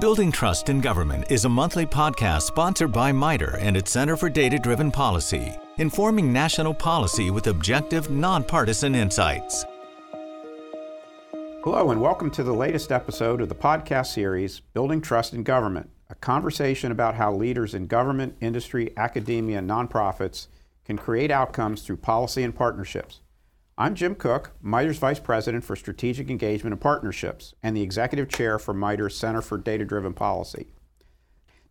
Building Trust in Government is a monthly podcast sponsored by MITRE and its Center for Data Driven Policy, informing national policy with objective, nonpartisan insights. Hello, and welcome to the latest episode of the podcast series Building Trust in Government, a conversation about how leaders in government, industry, academia, and nonprofits can create outcomes through policy and partnerships. I'm Jim Cook, MITRE's Vice President for Strategic Engagement and Partnerships, and the Executive Chair for MITRE's Center for Data Driven Policy.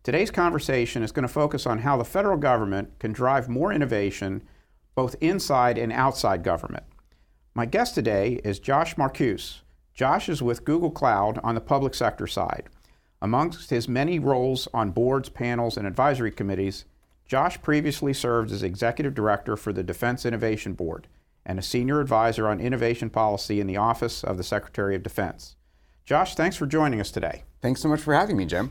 Today's conversation is going to focus on how the federal government can drive more innovation both inside and outside government. My guest today is Josh Marcuse. Josh is with Google Cloud on the public sector side. Amongst his many roles on boards, panels, and advisory committees, Josh previously served as Executive Director for the Defense Innovation Board and a senior advisor on innovation policy in the Office of the Secretary of Defense. Josh, thanks for joining us today. Thanks so much for having me, Jim.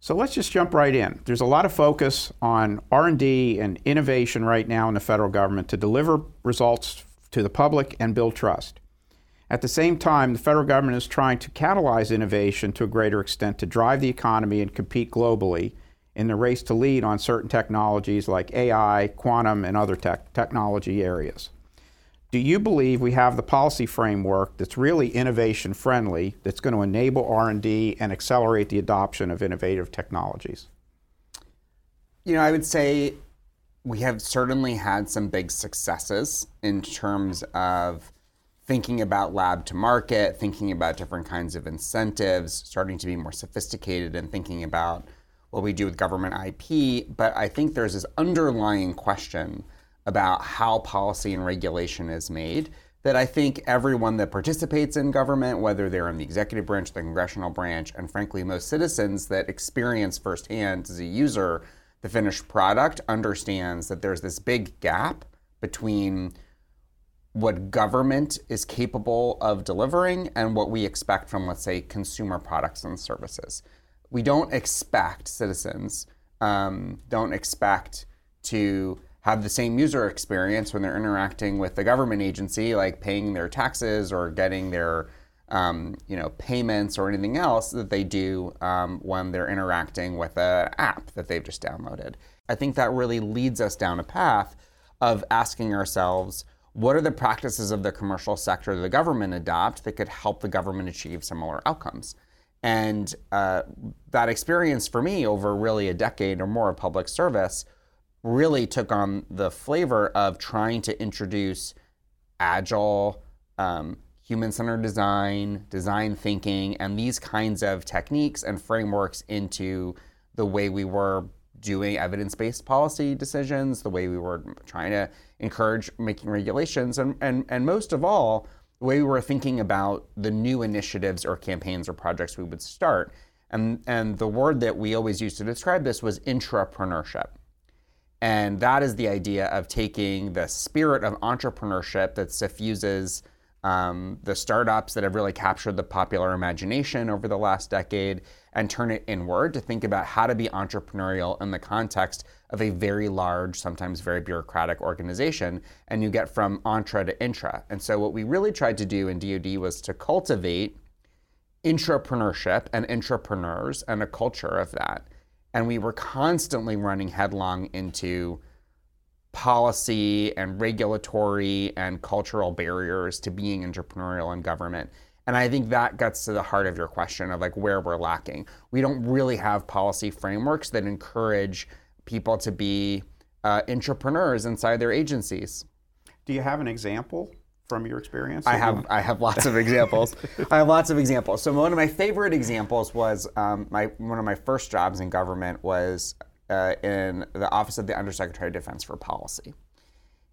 So let's just jump right in. There's a lot of focus on R&D and innovation right now in the federal government to deliver results to the public and build trust. At the same time, the federal government is trying to catalyze innovation to a greater extent to drive the economy and compete globally in the race to lead on certain technologies like AI, quantum, and other tech technology areas. Do you believe we have the policy framework that's really innovation friendly that's going to enable R&D and accelerate the adoption of innovative technologies? You know, I would say we have certainly had some big successes in terms of thinking about lab to market, thinking about different kinds of incentives, starting to be more sophisticated and thinking about what we do with government IP, but I think there's this underlying question about how policy and regulation is made that I think everyone that participates in government, whether they're in the executive branch, the congressional branch, and frankly, most citizens that experience firsthand as a user the finished product, understands that there's this big gap between what government is capable of delivering and what we expect from, let's say, consumer products and services we don't expect citizens um, don't expect to have the same user experience when they're interacting with the government agency, like paying their taxes or getting their um, you know payments or anything else that they do um, when they're interacting with an app that they've just downloaded. I think that really leads us down a path of asking ourselves what are the practices of the commercial sector that the government adopt that could help the government achieve similar outcomes and uh, that experience for me over really a decade or more of public service really took on the flavor of trying to introduce agile, um, human centered design, design thinking, and these kinds of techniques and frameworks into the way we were doing evidence based policy decisions, the way we were trying to encourage making regulations, and, and, and most of all, the way we were thinking about the new initiatives or campaigns or projects we would start. And, and the word that we always used to describe this was intrapreneurship. And that is the idea of taking the spirit of entrepreneurship that suffuses um, the startups that have really captured the popular imagination over the last decade and turn it inward to think about how to be entrepreneurial in the context of a very large, sometimes very bureaucratic organization. And you get from entre to intra. And so, what we really tried to do in DoD was to cultivate intrapreneurship and entrepreneurs and a culture of that. And we were constantly running headlong into policy and regulatory and cultural barriers to being entrepreneurial in government. And I think that gets to the heart of your question of like where we're lacking. We don't really have policy frameworks that encourage people to be uh, entrepreneurs inside their agencies. Do you have an example from your experience? I have I have lots of examples. I have lots of examples. So one of my favorite examples was um, my one of my first jobs in government was uh, in the Office of the Undersecretary of Defense for Policy.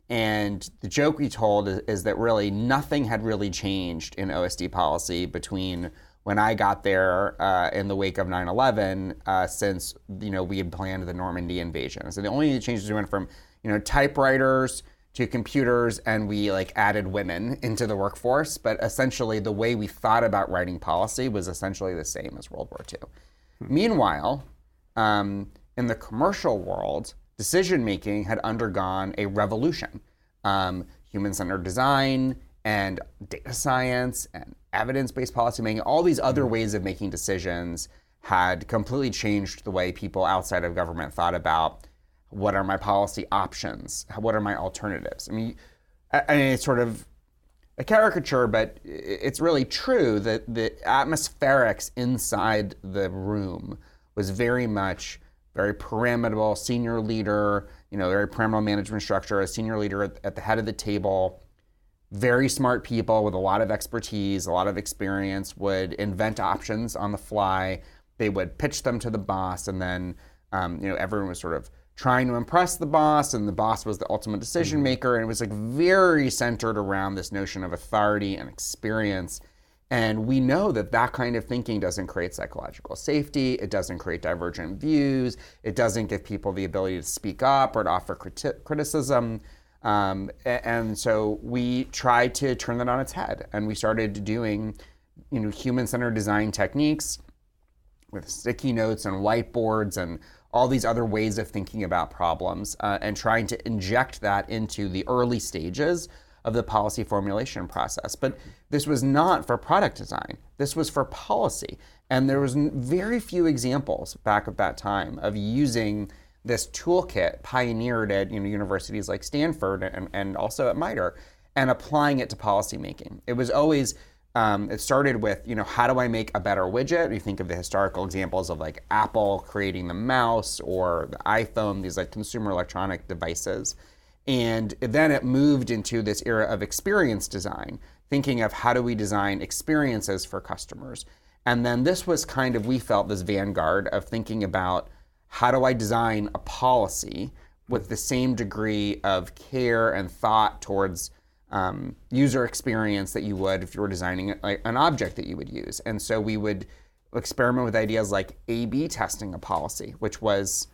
And the joke we told is, is, that really nothing had really changed in OSD policy between when I got there uh, in the wake of 9/11 uh, since you know we had planned the Normandy invasion. So the only changes we went from you know typewriters to computers and we like added women into the workforce, but essentially the way we thought about writing policy was essentially the same as World War II. Hmm. Meanwhile, um, in the commercial world, decision making had undergone a revolution. Um, Human centered design and data science and evidence-based policymaking, all these other mm-hmm. ways of making decisions had completely changed the way people outside of government thought about what are my policy options, what are my alternatives. I mean, I mean it's sort of a caricature, but it's really true that the atmospherics inside the room was very much very pyramidal, senior leader, you know, very pyramidal management structure, a senior leader at, at the head of the table, very smart people with a lot of expertise, a lot of experience would invent options on the fly. They would pitch them to the boss, and then um, you know everyone was sort of trying to impress the boss, and the boss was the ultimate decision mm-hmm. maker. And it was like very centered around this notion of authority and experience. And we know that that kind of thinking doesn't create psychological safety. It doesn't create divergent views. It doesn't give people the ability to speak up or to offer criti- criticism. Um, and so we tried to turn that on its head, and we started doing, you know, human-centered design techniques with sticky notes and whiteboards and all these other ways of thinking about problems, uh, and trying to inject that into the early stages of the policy formulation process. But this was not for product design. This was for policy, and there was very few examples back at that time of using this toolkit pioneered at you know, universities like Stanford and, and also at MITRE and applying it to policymaking. It was always, um, it started with, you know, how do I make a better widget? You think of the historical examples of like Apple creating the mouse or the iPhone, these like consumer electronic devices. And then it moved into this era of experience design, thinking of how do we design experiences for customers. And then this was kind of, we felt, this vanguard of thinking about how do I design a policy with the same degree of care and thought towards um, user experience that you would if you were designing an object that you would use. And so we would experiment with ideas like A B testing a policy, which was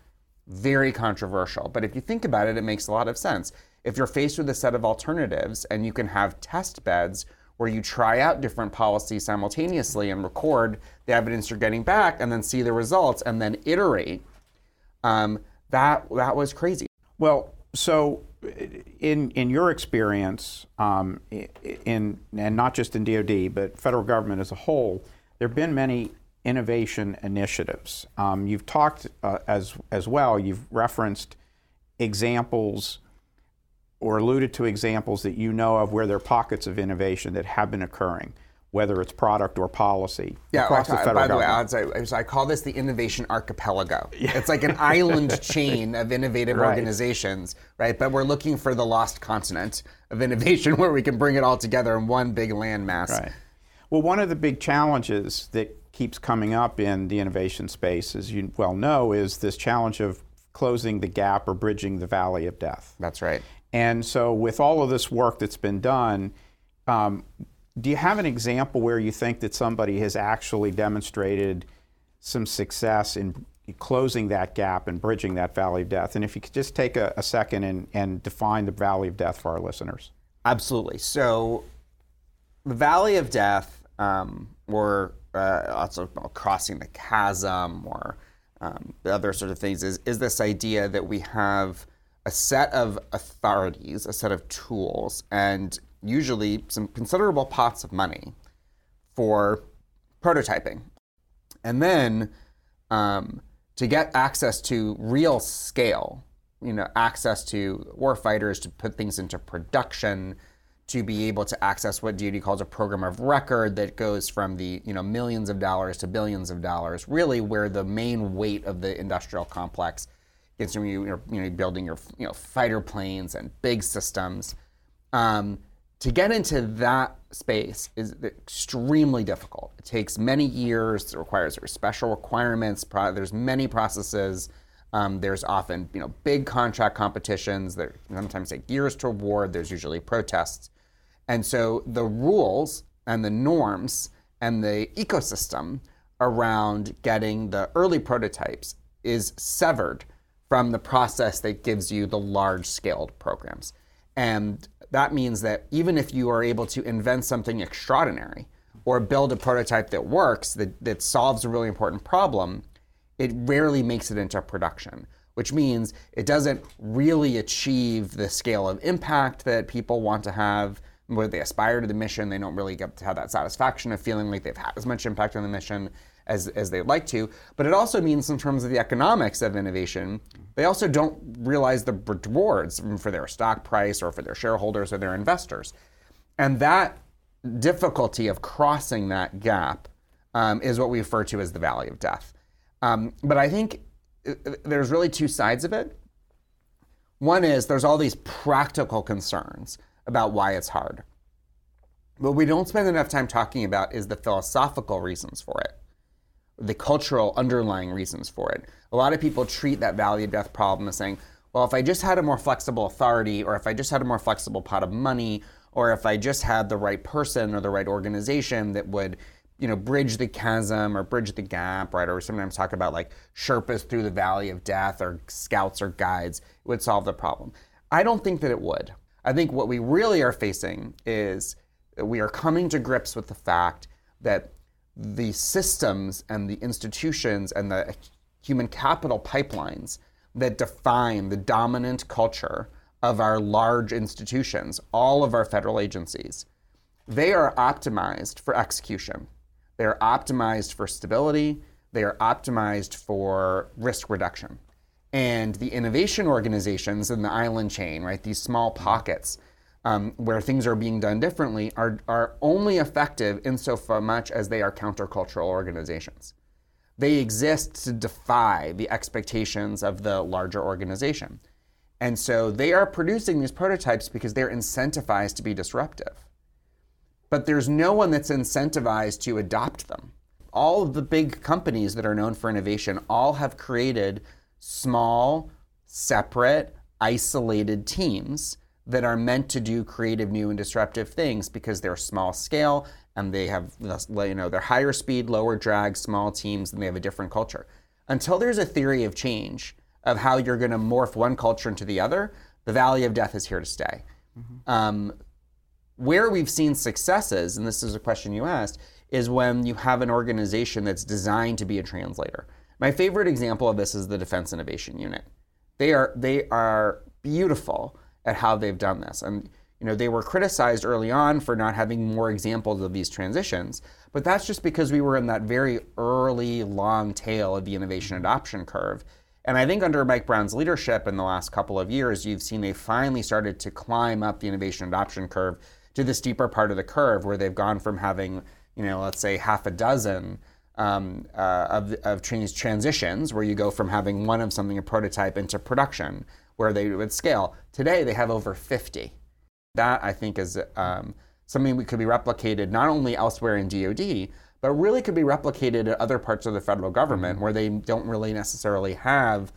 very controversial. But if you think about it, it makes a lot of sense. If you're faced with a set of alternatives and you can have test beds where you try out different policies simultaneously and record the evidence you're getting back and then see the results and then iterate um, that that was crazy. Well, so in in your experience, um, in and not just in DoD, but federal government as a whole, there have been many innovation initiatives. Um, you've talked uh, as as well. You've referenced examples or alluded to examples that you know of where there are pockets of innovation that have been occurring whether it's product or policy yeah, across the federal by the government. way, I, I, call this the innovation archipelago. Yeah. It's like an island chain of innovative right. organizations, right? But we're looking for the lost continent of innovation where we can bring it all together in one big landmass. Right. Well, one of the big challenges that keeps coming up in the innovation space, as you well know, is this challenge of closing the gap or bridging the valley of death. That's right. And so, with all of this work that's been done, um, do you have an example where you think that somebody has actually demonstrated some success in closing that gap and bridging that valley of death? And if you could just take a, a second and, and define the valley of death for our listeners. Absolutely. So, the valley of death, um, or uh, also crossing the chasm, or um, the other sort of things, is, is this idea that we have a set of authorities, a set of tools, and usually some considerable pots of money for prototyping. And then um, to get access to real scale, you know, access to warfighters to put things into production, to be able to access what DoD calls a program of record that goes from the you know millions of dollars to billions of dollars, really where the main weight of the industrial complex is from you're, you know, building your you know fighter planes and big systems. Um, to get into that space is extremely difficult. It takes many years. It requires special requirements. There's many processes. Um, there's often you know big contract competitions that sometimes take years to award. There's usually protests, and so the rules and the norms and the ecosystem around getting the early prototypes is severed from the process that gives you the large scaled programs. And that means that even if you are able to invent something extraordinary or build a prototype that works, that, that solves a really important problem, it rarely makes it into production, which means it doesn't really achieve the scale of impact that people want to have. where they aspire to the mission, they don't really get to have that satisfaction of feeling like they've had as much impact on the mission as, as they'd like to. But it also means, in terms of the economics of innovation, they also don't realize the rewards for their stock price or for their shareholders or their investors. And that difficulty of crossing that gap um, is what we refer to as the valley of death. Um, but I think uh, uh, there's really two sides of it. One is there's all these practical concerns about why it's hard. What we don't spend enough time talking about is the philosophical reasons for it, the cultural underlying reasons for it. A lot of people treat that valley of death problem as saying, well, if I just had a more flexible authority, or if I just had a more flexible pot of money, or if I just had the right person or the right organization that would you know, bridge the chasm or bridge the gap, right? Or sometimes talk about like Sherpas through the valley of death or scouts or guides it would solve the problem. I don't think that it would. I think what we really are facing is we are coming to grips with the fact that the systems and the institutions and the human capital pipelines that define the dominant culture of our large institutions, all of our federal agencies, they are optimized for execution. They are optimized for stability. They are optimized for risk reduction. And the innovation organizations in the island chain, right, these small pockets um, where things are being done differently, are, are only effective in so much as they are countercultural organizations. They exist to defy the expectations of the larger organization. And so they are producing these prototypes because they're incentivized to be disruptive but there's no one that's incentivized to adopt them. All of the big companies that are known for innovation all have created small, separate, isolated teams that are meant to do creative, new, and disruptive things because they're small scale and they have, you know, they're higher speed, lower drag, small teams, and they have a different culture. Until there's a theory of change of how you're going to morph one culture into the other, the valley of death is here to stay. Mm-hmm. Um, where we've seen successes, and this is a question you asked, is when you have an organization that's designed to be a translator. My favorite example of this is the Defense Innovation Unit. They are they are beautiful at how they've done this. And you know, they were criticized early on for not having more examples of these transitions, but that's just because we were in that very early long tail of the innovation adoption curve. And I think under Mike Brown's leadership in the last couple of years, you've seen they finally started to climb up the innovation adoption curve to the steeper part of the curve where they've gone from having, you know, let's say half a dozen um, uh, of, of trans- transitions where you go from having one of something, a prototype, into production where they would scale. Today they have over 50. That I think is um, something that could be replicated not only elsewhere in DoD, but really could be replicated at other parts of the federal government where they don't really necessarily have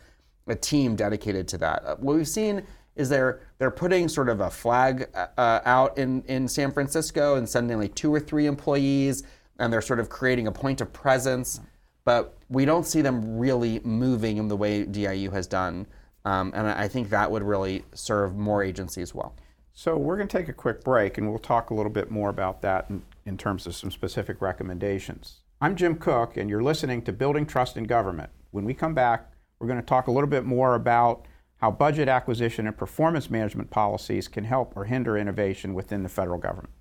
a team dedicated to that. Uh, what we've seen is they're they're putting sort of a flag uh, out in in San Francisco and sending like two or three employees, and they're sort of creating a point of presence. But we don't see them really moving in the way DIU has done, um, and I think that would really serve more agencies well. So we're going to take a quick break, and we'll talk a little bit more about that in, in terms of some specific recommendations. I'm Jim Cook, and you're listening to Building Trust in Government. When we come back, we're going to talk a little bit more about how budget acquisition and performance management policies can help or hinder innovation within the federal government.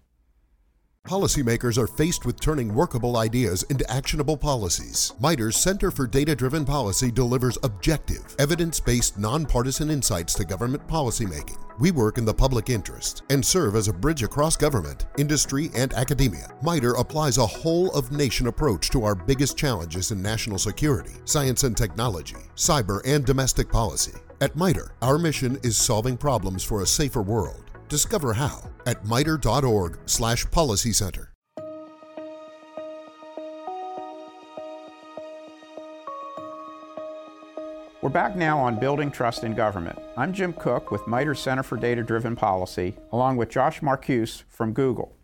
Policymakers are faced with turning workable ideas into actionable policies. MITRE's Center for Data Driven Policy delivers objective, evidence based, nonpartisan insights to government policymaking. We work in the public interest and serve as a bridge across government, industry, and academia. MITRE applies a whole of nation approach to our biggest challenges in national security, science and technology, cyber, and domestic policy. At MITRE, our mission is solving problems for a safer world. Discover how at mitre.org slash policy center. We're back now on Building Trust in Government. I'm Jim Cook with MITRE Center for Data Driven Policy, along with Josh Marcuse from Google.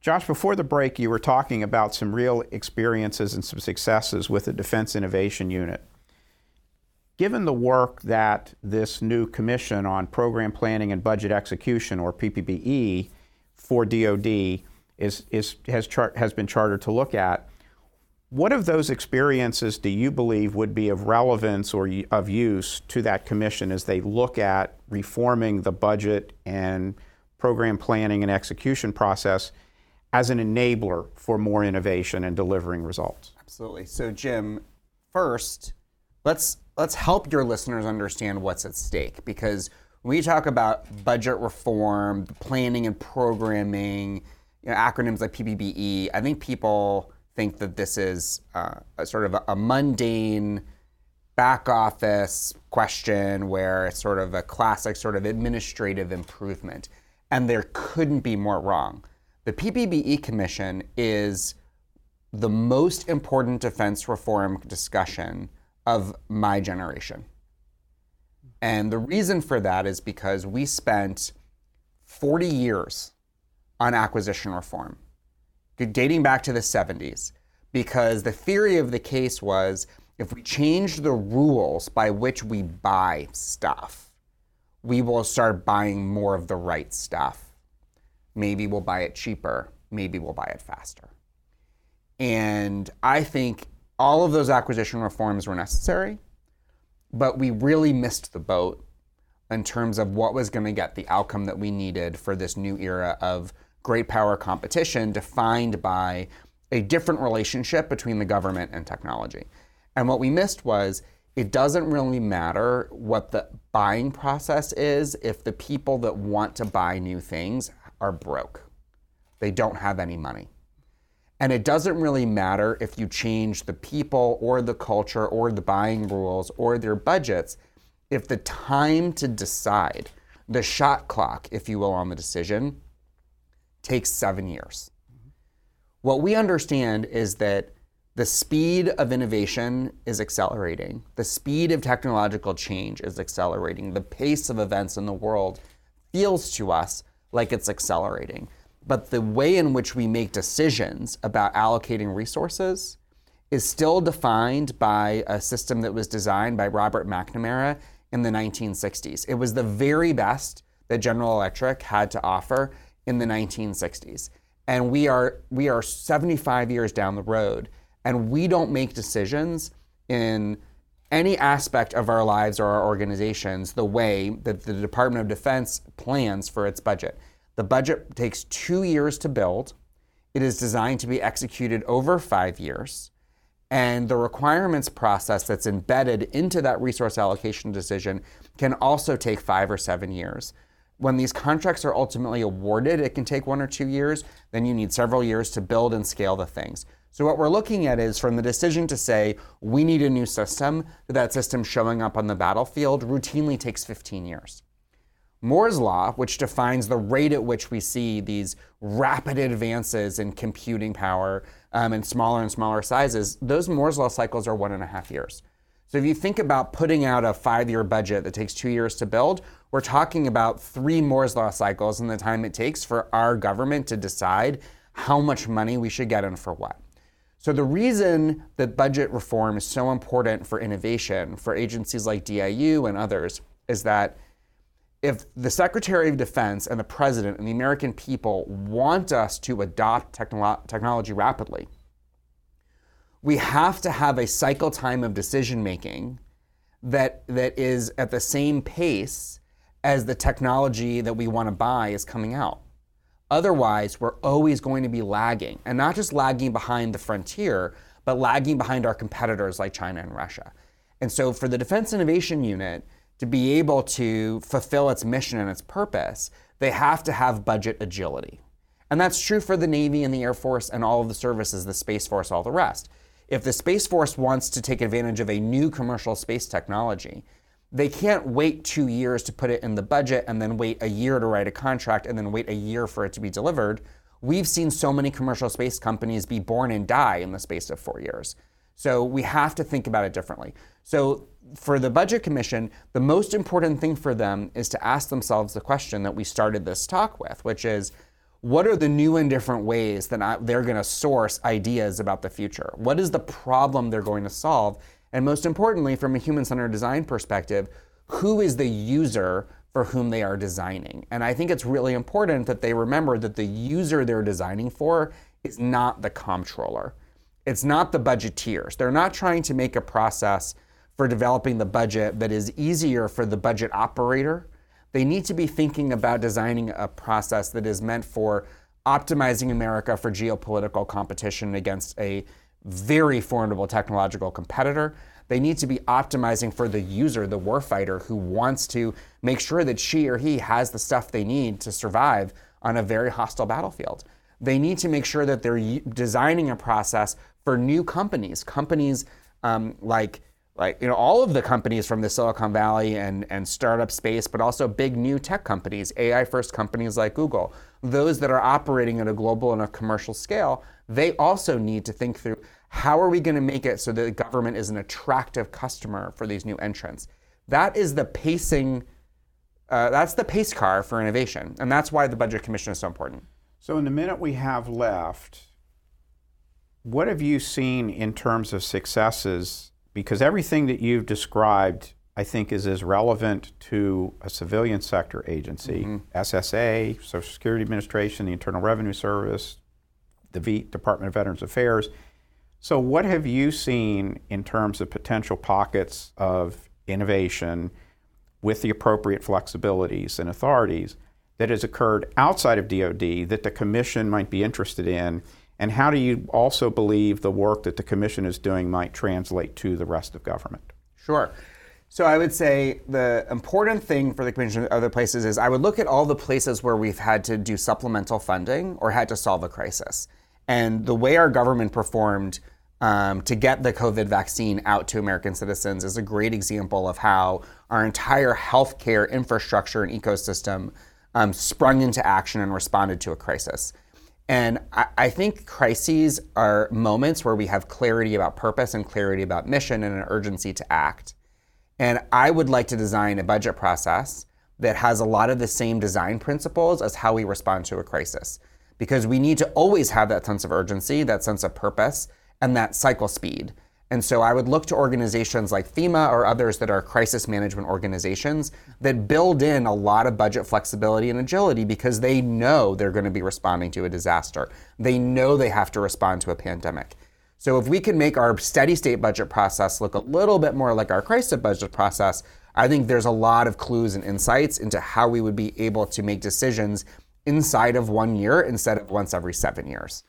Josh, before the break, you were talking about some real experiences and some successes with the Defense Innovation Unit. Given the work that this new Commission on Program Planning and Budget Execution, or PPBE, for DoD is, is, has, char- has been chartered to look at, what of those experiences do you believe would be of relevance or of use to that commission as they look at reforming the budget and program planning and execution process as an enabler for more innovation and delivering results. Absolutely. So, Jim, first, let's let's help your listeners understand what's at stake because when we talk about budget reform, planning and programming, you know, acronyms like PPBE, I think people think that this is uh, a sort of a, a mundane back office question where it's sort of a classic sort of administrative improvement. And there couldn't be more wrong. The PPBE Commission is the most important defense reform discussion of my generation. And the reason for that is because we spent 40 years on acquisition reform, dating back to the 70s, because the theory of the case was if we change the rules by which we buy stuff, we will start buying more of the right stuff. Maybe we'll buy it cheaper, maybe we'll buy it faster. And I think all of those acquisition reforms were necessary, but we really missed the boat in terms of what was going to get the outcome that we needed for this new era of great power competition defined by a different relationship between the government and technology. And what we missed was it doesn't really matter what the buying process is if the people that want to buy new things are broke. They don't have any money. And it doesn't really matter if you change the people or the culture or the buying rules or their budgets if the time to decide, the shot clock, if you will, on the decision takes seven years. What we understand is that the speed of innovation is accelerating. The speed of technological change is accelerating. The pace of events in the world feels to us like it's accelerating. But the way in which we make decisions about allocating resources is still defined by a system that was designed by Robert McNamara in the 1960s. It was the very best that General Electric had to offer in the 1960s. And we are we are 75 years down the road and we don't make decisions in any aspect of our lives or our organizations the way that the Department of Defense plans for its budget. The budget takes two years to build. It is designed to be executed over five years. And the requirements process that's embedded into that resource allocation decision can also take five or seven years. When these contracts are ultimately awarded, it can take one or two years. Then you need several years to build and scale the things. So, what we're looking at is from the decision to say we need a new system to that system showing up on the battlefield routinely takes 15 years. Moore's Law, which defines the rate at which we see these rapid advances in computing power um, in smaller and smaller sizes, those Moore's Law cycles are one and a half years. So if you think about putting out a five year budget that takes two years to build, we're talking about three Moore's Law cycles in the time it takes for our government to decide how much money we should get and for what. So the reason that budget reform is so important for innovation, for agencies like DIU and others, is that if the Secretary of Defense and the President and the American people want us to adopt technolo- technology rapidly, we have to have a cycle time of decision making that, that is at the same pace as the technology that we want to buy is coming out. Otherwise, we're always going to be lagging, and not just lagging behind the frontier, but lagging behind our competitors like China and Russia. And so, for the Defense Innovation Unit, to be able to fulfill its mission and its purpose, they have to have budget agility. And that's true for the Navy and the Air Force and all of the services, the Space Force, all the rest. If the Space Force wants to take advantage of a new commercial space technology, they can't wait two years to put it in the budget and then wait a year to write a contract and then wait a year for it to be delivered. We've seen so many commercial space companies be born and die in the space of four years. So we have to think about it differently. So for the Budget Commission, the most important thing for them is to ask themselves the question that we started this talk with, which is what are the new and different ways that they're going to source ideas about the future? What is the problem they're going to solve? And most importantly, from a human centered design perspective, who is the user for whom they are designing? And I think it's really important that they remember that the user they're designing for is not the comptroller. It's not the budgeteers. They're not trying to make a process for developing the budget that is easier for the budget operator. they need to be thinking about designing a process that is meant for optimizing America for geopolitical competition against a very formidable technological competitor. They need to be optimizing for the user, the warfighter, who wants to make sure that she or he has the stuff they need to survive on a very hostile battlefield. They need to make sure that they're designing a process for new companies, companies um, like like you know all of the companies from the Silicon Valley and and startup space, but also big new tech companies, AI first companies like Google, those that are operating at a global and a commercial scale, they also need to think through how are we going to make it so that the government is an attractive customer for these new entrants. That is the pacing. Uh, that's the pace car for innovation, and that's why the budget commission is so important. So, in the minute we have left, what have you seen in terms of successes? Because everything that you've described, I think, is as relevant to a civilian sector agency, mm-hmm. SSA, Social Security Administration, the Internal Revenue Service, the v- Department of Veterans Affairs. So, what have you seen in terms of potential pockets of innovation with the appropriate flexibilities and authorities that has occurred outside of DoD that the Commission might be interested in? And how do you also believe the work that the Commission is doing might translate to the rest of government? Sure. So I would say the important thing for the commission and other places is I would look at all the places where we've had to do supplemental funding or had to solve a crisis. And the way our government performed um, to get the COVID vaccine out to American citizens is a great example of how our entire healthcare infrastructure and ecosystem um, sprung into action and responded to a crisis. And I, I, think crises are moments where we have clarity about purpose and clarity about mission and an urgency to act. And I would like to design a budget process that has a lot of the same design principles as how we respond to a crisis. Because we need to always have that sense of urgency, that sense of purpose, and that cycle speed. And so I would look to organizations like FEMA or others that are crisis management organizations that build in a lot of budget flexibility and agility because they know they're going to be responding to a disaster. They know they have to respond to a pandemic. So if we can make our steady state budget process look a little bit more like our crisis budget process, I think there's a lot of clues and insights into how we would be able to make decisions inside of one year instead of once every seven years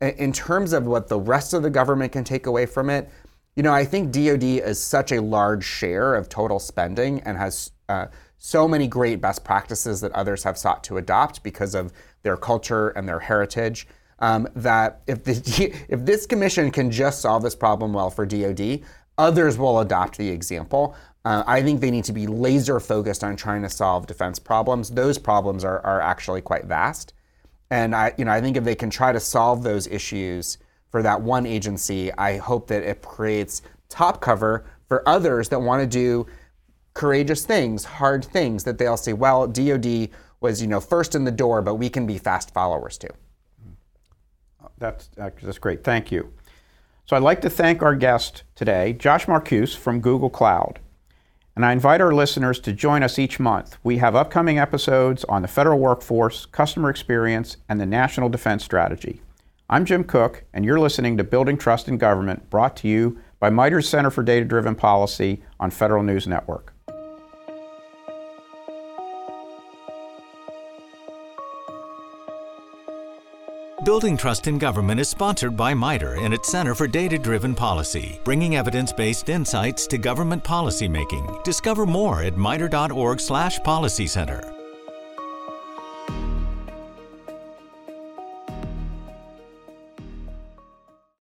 in terms of what the rest of the government can take away from it, you know, I think DoD is such a large share of total spending and has uh, so many great best practices that others have sought to adopt because of their culture and their heritage. Um, that if the, if this commission can just solve this problem well for DoD, others will adopt the example. Uh, I think they need to be laser focused on trying to solve defense problems. Those problems are, are actually quite vast. And I, you know, I think if they can try to solve those issues for that one agency, I hope that it creates top cover for others that want to do courageous things, hard things that they'll say, well, DoD was, you know, first in the door, but we can be fast followers too. Mm-hmm. That's, that's great. Thank you. So I'd like to thank our guest today, Josh Marcuse from Google Cloud and I invite our listeners to join us each month. We have upcoming episodes on the federal workforce, customer experience, and the national defense strategy. I'm Jim Cook, and you're listening to Building Trust in Government, brought to you by MITRE's Center for Data Driven Policy on Federal News Network. Building Trust in Government is sponsored by MITRE and its Center for Data Driven Policy, bringing evidence based insights to government policymaking. Discover more at mitre.org/policy center.